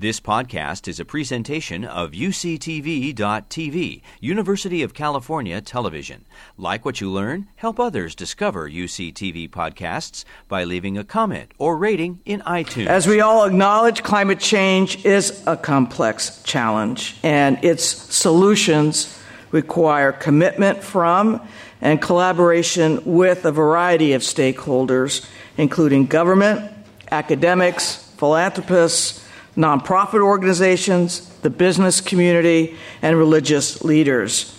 This podcast is a presentation of UCTV.tv, University of California Television. Like what you learn, help others discover UCTV podcasts by leaving a comment or rating in iTunes. As we all acknowledge, climate change is a complex challenge, and its solutions require commitment from and collaboration with a variety of stakeholders, including government, academics, philanthropists, nonprofit organizations, the business community, and religious leaders.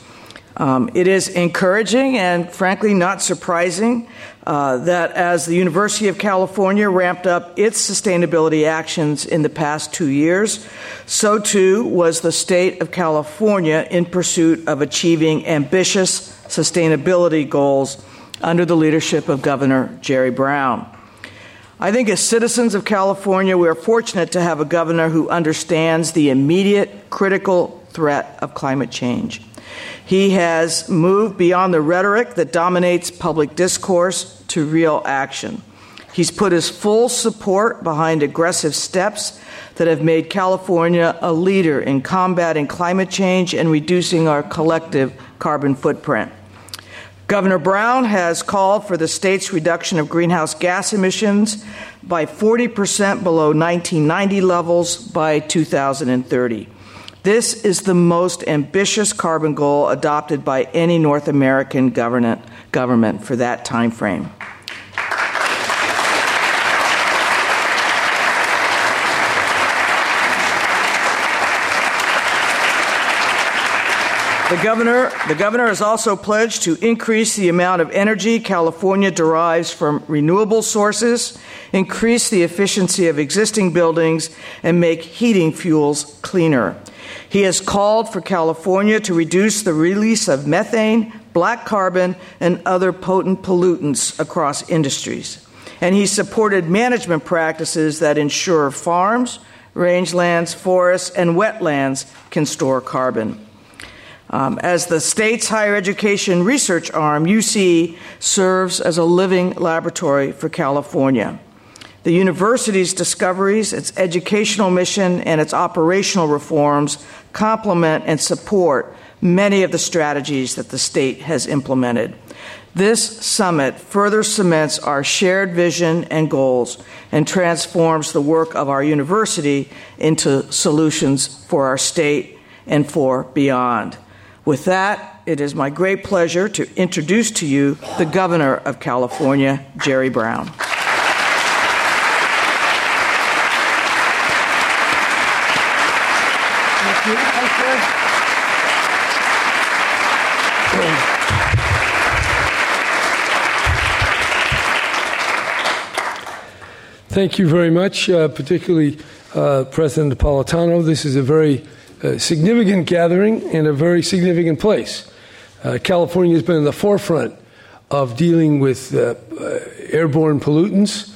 Um, it is encouraging and, frankly, not surprising uh, that as the University of California ramped up its sustainability actions in the past two years, so too was the state of California in pursuit of achieving ambitious sustainability goals under the leadership of Governor Jerry Brown. I think as citizens of California, we are fortunate to have a governor who understands the immediate critical threat of climate change. He has moved beyond the rhetoric that dominates public discourse to real action. He's put his full support behind aggressive steps that have made California a leader in combating climate change and reducing our collective carbon footprint. Governor Brown has called for the state's reduction of greenhouse gas emissions by 40% below 1990 levels by 2030. This is the most ambitious carbon goal adopted by any North American government, for that time frame. The governor, the governor has also pledged to increase the amount of energy California derives from renewable sources, increase the efficiency of existing buildings, and make heating fuels cleaner. He has called for California to reduce the release of methane, black carbon, and other potent pollutants across industries. And he supported management practices that ensure farms, rangelands, forests, and wetlands can store carbon. Um, as the state's higher education research arm, UC serves as a living laboratory for California. The university's discoveries, its educational mission, and its operational reforms complement and support many of the strategies that the state has implemented. This summit further cements our shared vision and goals and transforms the work of our university into solutions for our state and for beyond. With that, it is my great pleasure to introduce to you the Governor of California, Jerry Brown. Thank you. Thank you very much, uh, particularly uh, President Napolitano. This is a very a significant gathering in a very significant place. Uh, California has been in the forefront of dealing with uh, uh, airborne pollutants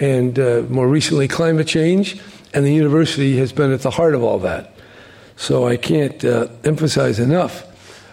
and uh, more recently climate change, and the university has been at the heart of all that. So I can't uh, emphasize enough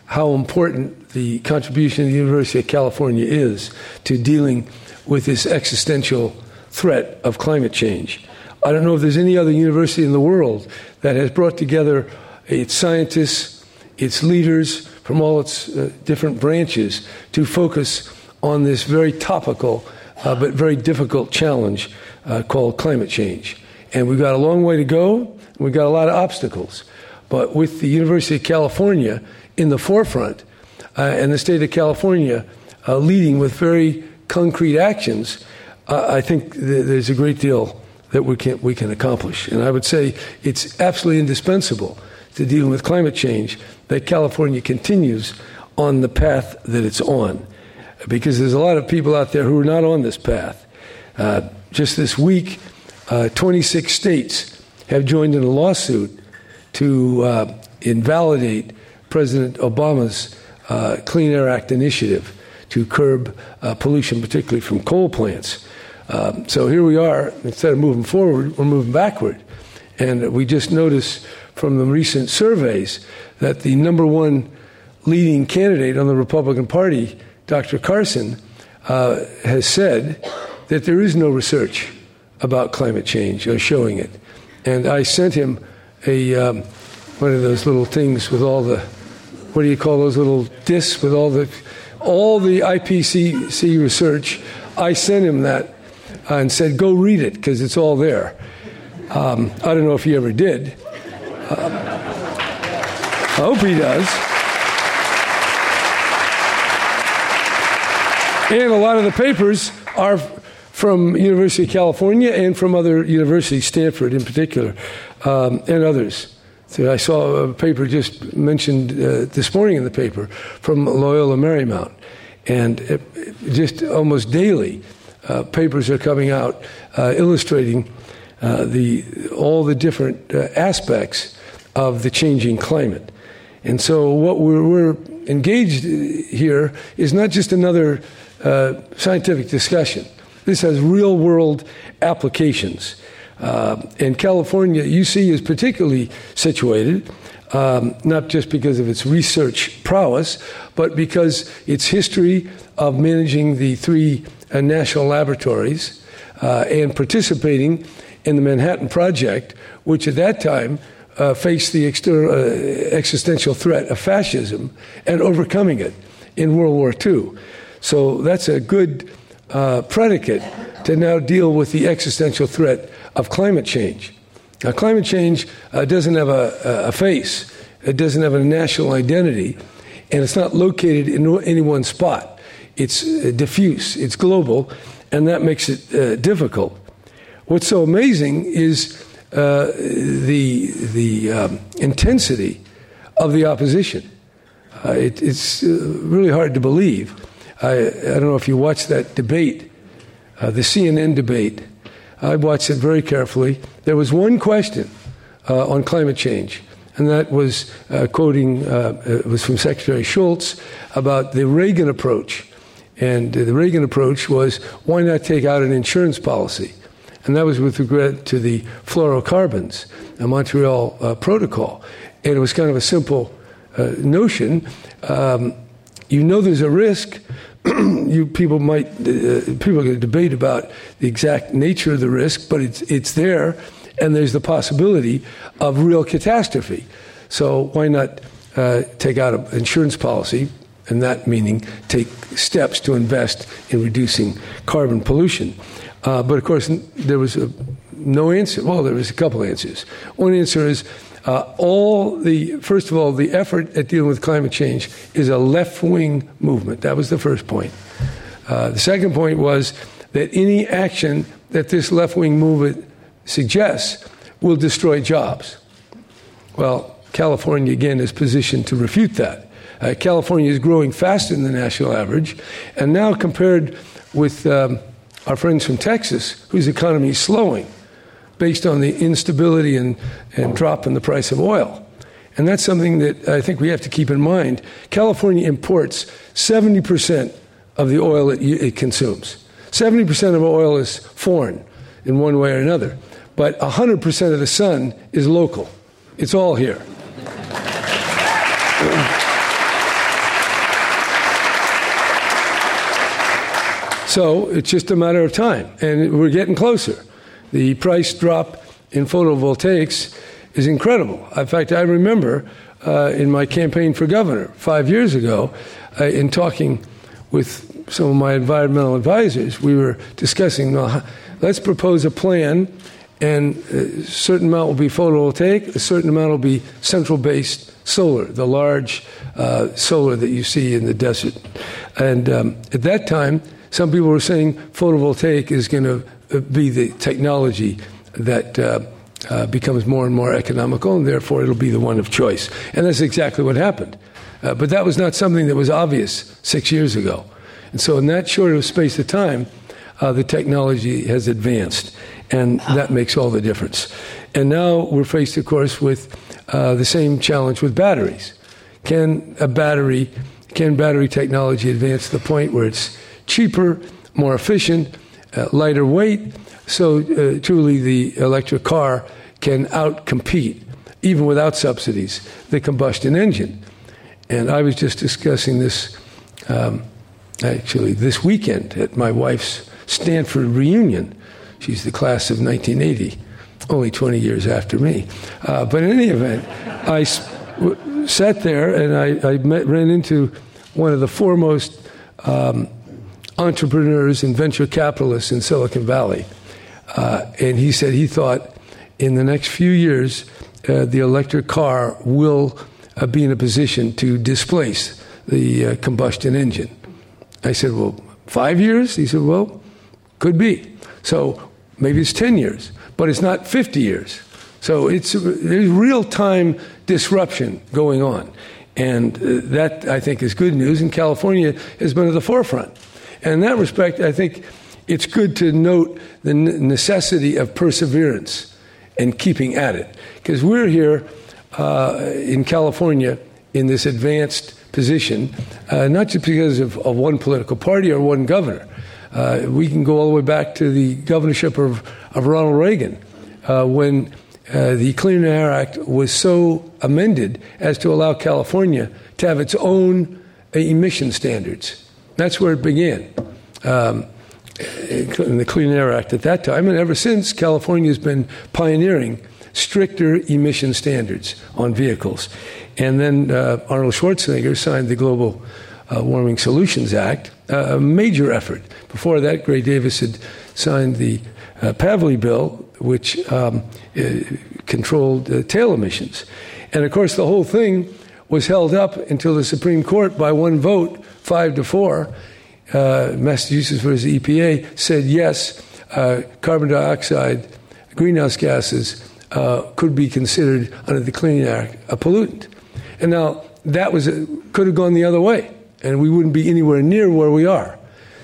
how important the contribution of the University of California is to dealing with this existential threat of climate change. I don't know if there's any other university in the world that has brought together its scientists, its leaders from all its uh, different branches to focus on this very topical uh, but very difficult challenge uh, called climate change. And we've got a long way to go, we've got a lot of obstacles. But with the University of California in the forefront uh, and the state of California uh, leading with very concrete actions, uh, I think th- there's a great deal that we can, we can accomplish. And I would say it's absolutely indispensable to dealing with climate change that California continues on the path that it's on. Because there's a lot of people out there who are not on this path. Uh, just this week, uh, 26 states have joined in a lawsuit to uh, invalidate President Obama's uh, Clean Air Act initiative to curb uh, pollution, particularly from coal plants. Um, so here we are, instead of moving forward, we're moving backward. And we just noticed from the recent surveys that the number one leading candidate on the Republican Party, Dr. Carson, uh, has said that there is no research about climate change or showing it. and I sent him a um, one of those little things with all the what do you call those little discs with all the all the IPCC research. I sent him that and said, "Go read it because it's all there." Um, I don't know if he ever did. Uh, I hope he does. And a lot of the papers are from University of California and from other universities, Stanford in particular, um, and others. So I saw a paper just mentioned uh, this morning in the paper from Loyola Marymount, and it, it just almost daily, uh, papers are coming out uh, illustrating uh, the all the different uh, aspects of the changing climate. And so, what we're, we're engaged here is not just another scientific discussion. This has real world applications. Uh, and California, UC is particularly situated, um, not just because of its research prowess, but because its history of managing the three uh, national laboratories uh, and participating in the Manhattan Project, which at that time uh, faced the external, uh, existential threat of fascism and overcoming it in World War II. So that's a good uh, predicate to now deal with the existential threat of climate change. Now, climate change uh, doesn't have a, a, face, it doesn't have a national identity, and it's not located in any one spot. It's uh, diffuse, it's global, and that makes it uh, difficult. What's so amazing is uh, the, the um, intensity of the opposition. Uh, it, it's uh, really hard to believe. I, I, don't know if you watched that debate, uh, the CNN debate. I watched it very carefully. There was one question uh, on climate change, and that was quoting, it was from Secretary Shultz about the Reagan approach. And the Reagan approach was why not take out an insurance policy? and that was with regard to the fluorocarbons, the Montreal uh, Protocol. And it was kind of a simple uh, notion. Um, you know there's a risk. you people might uh, people are going to debate about the exact nature of the risk, but it's it's there, and there's the possibility of real catastrophe. So why not uh, take out an insurance policy, and that meaning take steps to invest in reducing carbon pollution? Uh, but of course, there was a, no answer. Well, there was a couple answers. One answer is uh, all the, first of all, the effort at dealing with climate change is a left wing movement. That was the first point. Uh, the second point was that any action that this left wing movement suggests will destroy jobs. Well, California, again, is positioned to refute that. Uh, California is growing faster than the national average, and now compared with um, our friends from Texas, whose economy is slowing based on the instability and, and drop in the price of oil. And that's something that I think we have to keep in mind. California imports 70% of the oil it, it consumes. 70% of oil is foreign in one way or another. But 100% of the sun is local. It's all here. So it's just a matter of time, and we're getting closer. The price drop in photovoltaics is incredible. In fact, I remember uh, in my campaign for governor five years ago, uh, in talking with some of my environmental advisors, we were discussing well, let's propose a plan, and a certain amount will be photovoltaic, a certain amount will be central based solar, the large uh, solar that you see in the desert. And um, at that time, some people were saying photovoltaic is going to uh, be the technology that uh, uh, becomes more and more economical, and therefore it'll be the one of choice. And that's exactly what happened. Uh, but that was not something that was obvious six years ago. And so, in that short of space of time, uh, the technology has advanced, and that makes all the difference. And now we're faced, of course, with uh, the same challenge with batteries. Can a battery, can battery technology advance to the point where it's cheaper, more efficient, uh, lighter weight. So uh, truly, the electric car can outcompete, even without subsidies, the combustion engine. And I was just discussing this um, actually this weekend at my wife's Stanford reunion. She's the class of 1980. only 20 years after me. Uh, but in any event, I sat there and I, I met, ran into one of the foremost um, entrepreneurs and venture capitalists in Silicon Valley. Uh, and he said he thought in the next few years, uh, the electric car will uh, be in a position to displace the uh, combustion engine. I said, Well, five years? He said, Well, could be. So maybe it's 10 years, but it's not 50 years. So it's there's real time disruption going on. And uh, that, I think, is good news. And California has been at the forefront. And in that respect, I think it's good to note the necessity of perseverance and keeping at it. Because we're here uh, in California in this advanced position, uh, not just because of, of, one political party or one governor. Uh, we can go all the way back to the governorship of, of Ronald Reagan uh, when uh, the Clean Air Act was so amended as to allow California to have its own emission standards. That's where it began. Um, in the Clean Air Act at that time, and ever since, California has been pioneering stricter emission standards on vehicles. And then uh, Arnold Schwarzenegger signed the Global uh, Warming Solutions Act, uh, a major effort. Before that, Gray Davis had signed the uh, Pavley bill, which um, uh, controlled uh, tail emissions. And of course, the whole thing was held up until the Supreme Court, by one vote, five to four, Massachusetts versus EPA, said yes, carbon dioxide, greenhouse gases uh, could be considered under the Clean Air Act a pollutant. And now that was a, could have gone the other way, and we wouldn't be anywhere near where we are.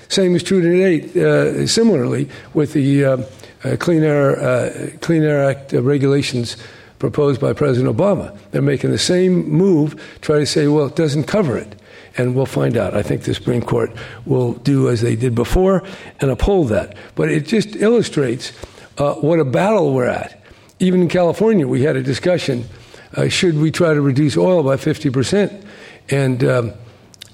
Same is true today. Uh, similarly, with the uh, uh Clean Air uh, Clean Air Act uh, regulations proposed by President Obama, they're making the same move, try to say, well, it doesn't cover it. And we'll find out. I think the Supreme Court will do as they did before and uphold that. But it just illustrates what a battle we're at even in California, we had a discussion uh, should we try to reduce oil by 50%? And um,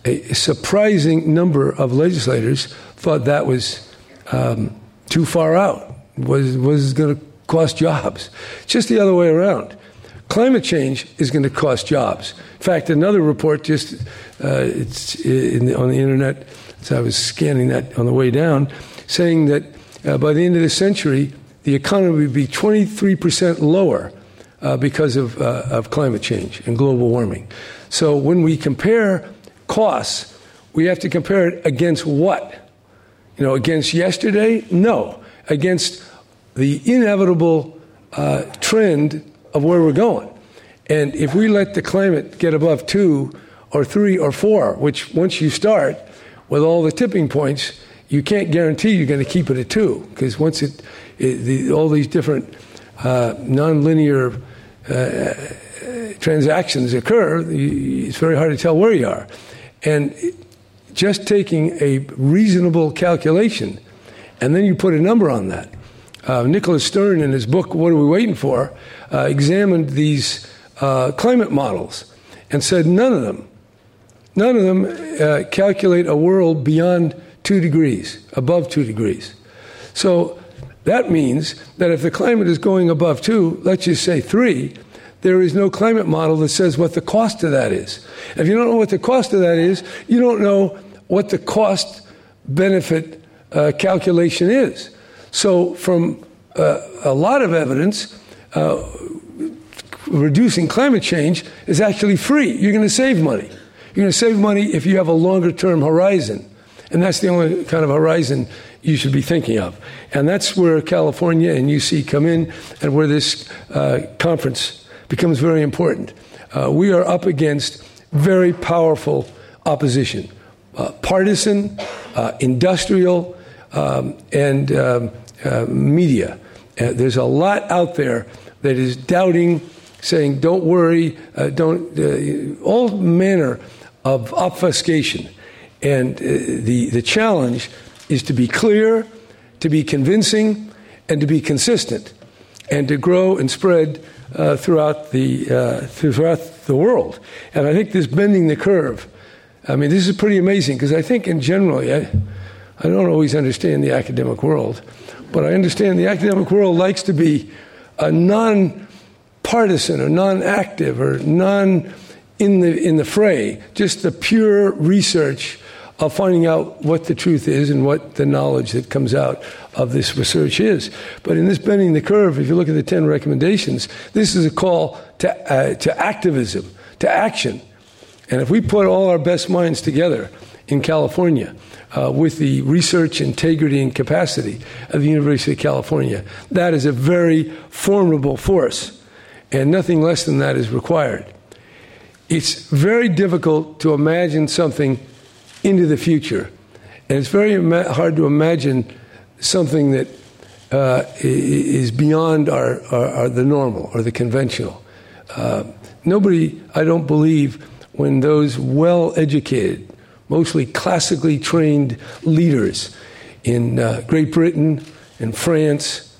a surprising number of legislators thought that was um, too far out, was, was going to cost jobs. Just the other way around. Climate change is going to cost jobs. In fact, another report just uh, it's the, on the internet, so I was scanning that on the way down, saying that uh, by the end of the century, the economy would be 23% lower uh, because of, uh, of climate change and global warming. So when we compare costs, we have to compare it against what? You know, against yesterday? No. Against the inevitable uh, trend of where we're going. And if we let the climate get above two or three or four, which once you start with all the tipping points, you can't guarantee you're going to keep it at two because once it it, the, all these different uh, nonlinear uh, transactions occur, it's very hard to tell where you are. And just taking a reasonable calculation, and then you put a number on that. Uh, Nicholas Stern, in his book, What Are We Waiting For, uh, examined these uh, climate models and said none of them, none of them uh, calculate a world beyond two degrees, above two degrees. So that means that if the climate is going above two, let's just say three, there is no climate model that says what the cost of that is. If you don't know what the cost of that is, you don't know what the cost benefit uh, calculation is. So, from uh, a lot of evidence, uh, reducing climate change is actually free. You're going to save money. You're going to save money if you have a longer term horizon. And that's the only kind of horizon you should be thinking of. And that's where California and UC come in and where this uh, conference becomes very important. Uh, we are up against very powerful opposition uh, partisan, uh, industrial, um, and um, uh, media. Uh, there's a lot out there that is doubting, saying, don't worry, don't, all manner of obfuscation. And the, the challenge is to be clear, to be convincing, and to be consistent, and to grow and spread uh, throughout the uh, throughout the world. And I think this bending the curve. I mean, this is pretty amazing because I think, in general, I, I don't always understand the academic world, but I understand the academic world likes to be a non partisan or non active or non in the, in the fray, just the pure research of finding out what the truth is and what the knowledge that comes out of this research is. But in this bending the curve, if you look at the 10 recommendations, this is a call to, uh, to activism, to action. And if we put all our best minds together in California, uh, with the research integrity and capacity of the University of California. That is a very formidable force, and nothing less than that is required. It's very difficult to imagine something into the future, and it's very ima- hard to imagine something that uh, is beyond our, our, our, the normal or the conventional. Uh, nobody, I don't believe, when those well educated, mostly classically trained leaders in uh, Great Britain and France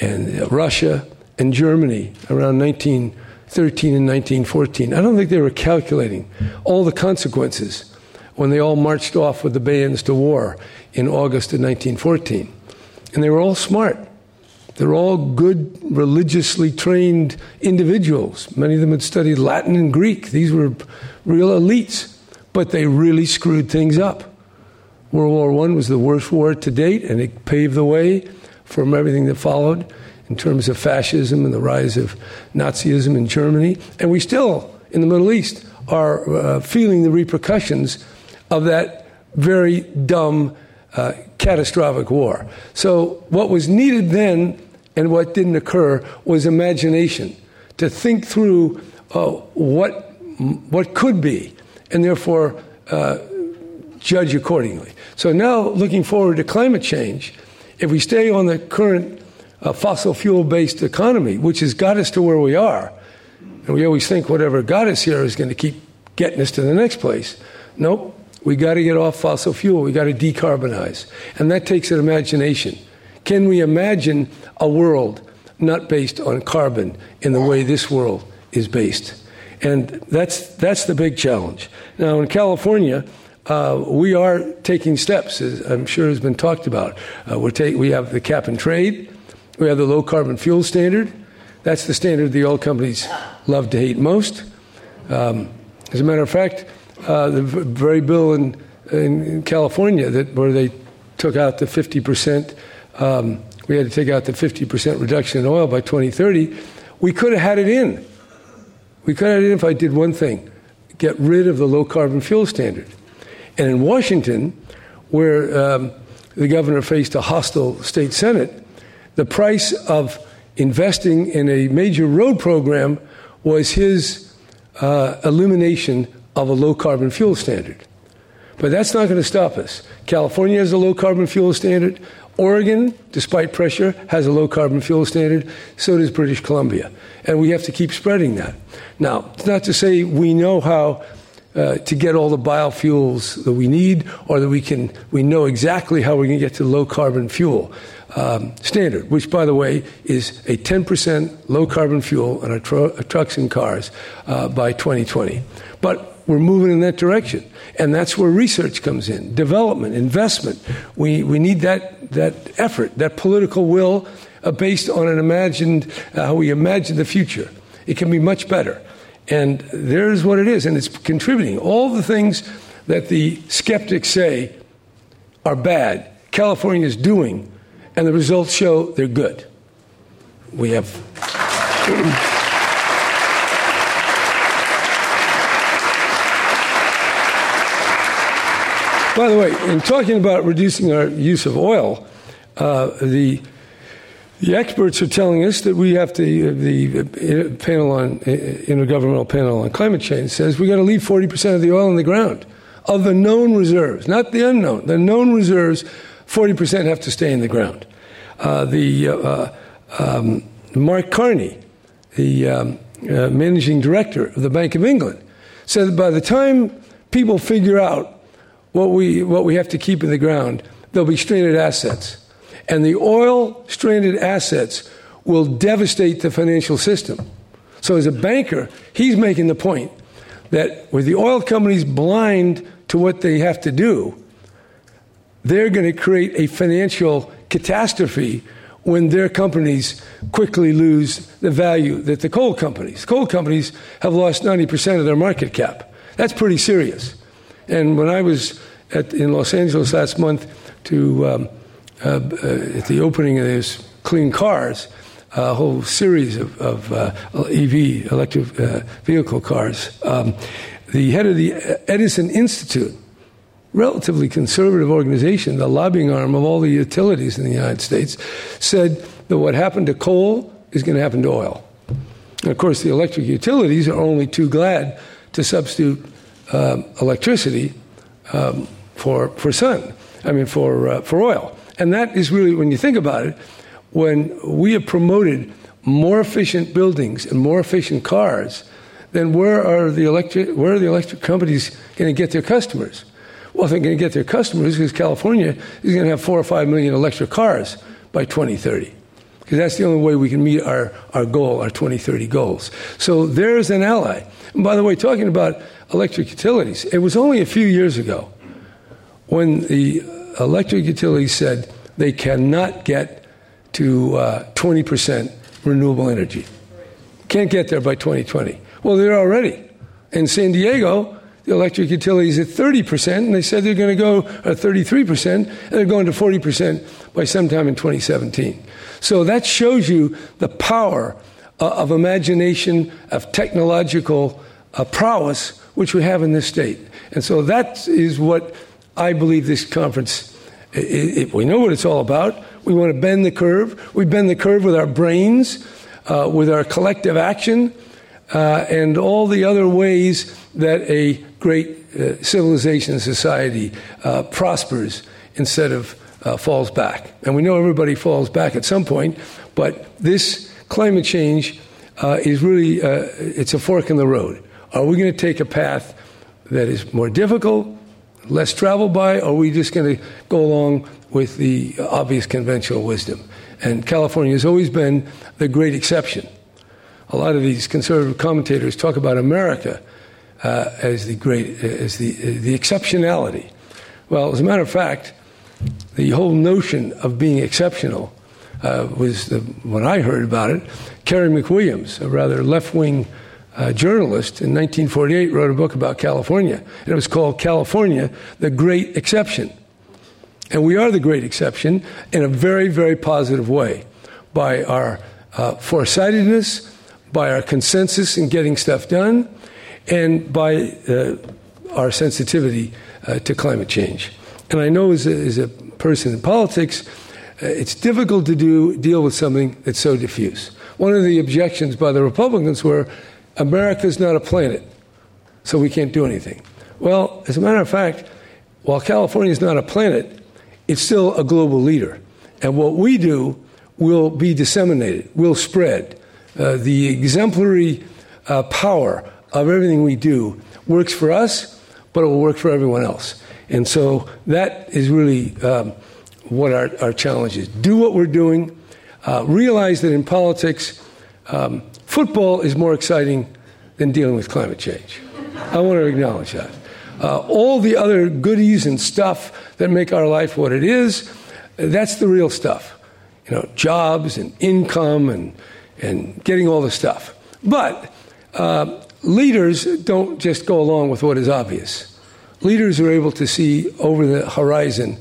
and uh, Russia and Germany around 1913 and 1914. I don't think they were calculating all the consequences when they all marched off with the bayonets to war in August of 1914. And they were all smart. They're all good, religiously trained individuals. Many of them had studied Latin and Greek. These were real elites but they really screwed things up. World War I was the worst war to date, and it paved the way from everything that followed in terms of fascism and the rise of Nazism in Germany. And we still, in the Middle East, are uh, feeling the repercussions of that very dumb, uh, catastrophic war. So, what was needed then and what didn't occur was imagination to think through uh, what, what could be and therefore uh, judge accordingly. So now, looking forward to climate change, if we stay on the current uh, fossil fuel based economy, which has got us to where we are, and we always think whatever got us here is going to keep getting us to the next place. Nope. We got to get off fossil fuel. We got to decarbonize. And that takes an imagination. Can we imagine a world not based on carbon in the way this world is based? And that's, that's the big challenge. Now, in California, uh, we are taking steps, as I'm sure has been talked about. Uh, we're we have the cap and trade, we have the low carbon fuel standard. That's the standard the oil companies love to hate most. Um, as a matter of fact, uh, the very bill in, in California that where they took out the 50 percent, um, we had to take out the 50 percent reduction in oil by 2030. We could have had it in we could identify did one thing get rid of the low carbon fuel standard. And in Washington, where um, the governor faced a hostile state senate, the price of investing in a major road program was his uh, elimination of a low carbon fuel standard. But that's not going to stop us. California has a low carbon fuel standard. Oregon, despite pressure, has a low carbon fuel standard. So does British Columbia. And we have to keep spreading that. Now, it's not to say we know how uh, to get all the biofuels that we need or that we can, we know exactly how we're going to get to low carbon fuel um, standard, which, by the way, is a 10% low carbon fuel on our, tr- trucks and cars uh, by 2020. But we're moving in that direction. And that's where research comes in, development, investment. We, we need that, that effort, that political will uh, based on an imagined, uh, how we imagine the future. It can be much better. And there's what it is, and it's contributing. All the things that the skeptics say are bad, California is doing, and the results show they're good. We have. By the way, in talking about reducing our use of oil, uh, the the experts are telling us that we have to. Uh, the uh, panel on uh, intergovernmental panel on climate change says we've got to leave forty percent of the oil in the ground of the known reserves, not the unknown. The known reserves, forty percent have to stay in the ground. Uh, the uh, um, Mark Carney, the um, uh, managing director of the Bank of England, said that by the time people figure out what we, what we have to keep in the ground, there'll be stranded assets. And the oil stranded assets will devastate the financial system. So, as a banker, he's making the point that with the oil companies blind to what they have to do, they're going to create a financial catastrophe when their companies quickly lose the value that the coal companies. Coal companies have lost 90% of their market cap. That's pretty serious. And when I was at, in Los Angeles last month to um, uh, uh, at the opening of this clean cars, a whole series of, of uh, EV electric uh, vehicle cars. Um, the head of the Edison Institute relatively conservative organization, the lobbying arm of all the utilities in the United States, said that what happened to coal is going to happen to oil. And of course, the electric utilities are only too glad to substitute um, electricity um, for, for sun, I mean, for, uh, for oil. And that is really, when you think about it, when we have promoted more efficient buildings and more efficient cars, then where are the electric, where are the electric companies going to get their customers? Well, they're going to get their customers because California is going to have four or five million electric cars by 2030. Because that's the only way we can meet our, our goal, our 2030 goals. So there's an ally. And by the way, talking about electric utilities, it was only a few years ago when the electric utilities said they cannot get to uh, 20% renewable energy. Can't get there by 2020. Well, they're already. In San Diego, the electric utilities at 30%, and they said they're going to go at 33%, and they're going to 40% by sometime in 2017. So that shows you the power uh, of imagination, of technological uh, prowess, which we have in this state. And so that is what I believe this conference, it, we know what it's all about. We want to bend the curve. We bend the curve with our brains, uh, with our collective action, uh, and all the other ways that a great uh, civilization society uh, prospers instead of uh, falls back. And we know everybody falls back at some point, but this climate change uh, is really uh, it's a fork in the road. Are we going to take a path that is more difficult, less traveled by, or are we just going to go along with the obvious conventional wisdom? And California has always been the great exception. A lot of these conservative commentators talk about America uh, as the great, as the, the exceptionality. Well, as a matter of fact, the whole notion of being exceptional uh, was the, when I heard about it. Carey McWilliams, a rather left wing uh, journalist in 1948, wrote a book about California, and it was called California, the Great Exception. And we are the great exception in a very, very positive way by our uh, foresightedness, by our consensus in getting stuff done, and by uh, our sensitivity uh, to climate change. And I know as a, as a person in politics, uh, it's difficult to do deal with something that's so diffuse. One of the objections by the Republicans were America's not a planet, so we can't do anything. Well, as a matter of fact, while California is not a planet, it's still a global leader. And what we do will be disseminated, will spread. Uh, the exemplary uh, power of everything we do works for us, but it will work for everyone else. And so that is really um, what our, our challenge is. Do what we're doing. Uh, realize that in politics, um, football is more exciting than dealing with climate change. I want to acknowledge that. Uh, all the other goodies and stuff that make our life what it is, that's the real stuff. You know, jobs and income and, and getting all the stuff. But uh, leaders don't just go along with what is obvious. Leaders are able to see over the horizon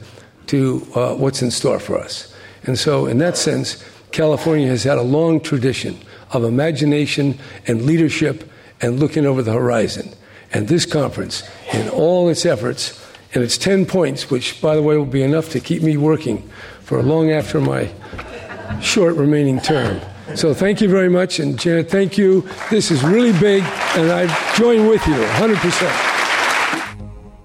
to uh, what's in store for us. And so, in that sense, California has had a long tradition of imagination and leadership and looking over the horizon. And this conference, in all its efforts, and its 10 points, which, by the way, will be enough to keep me working for long after my short remaining term. So thank you very much. And Janet, thank you. This is really big, and I join with you 100%.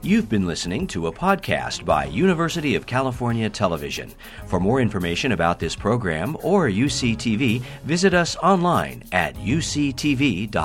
You've been listening to a podcast by University of California Television. For more information about this program or UCTV, visit us online at uctv.tv.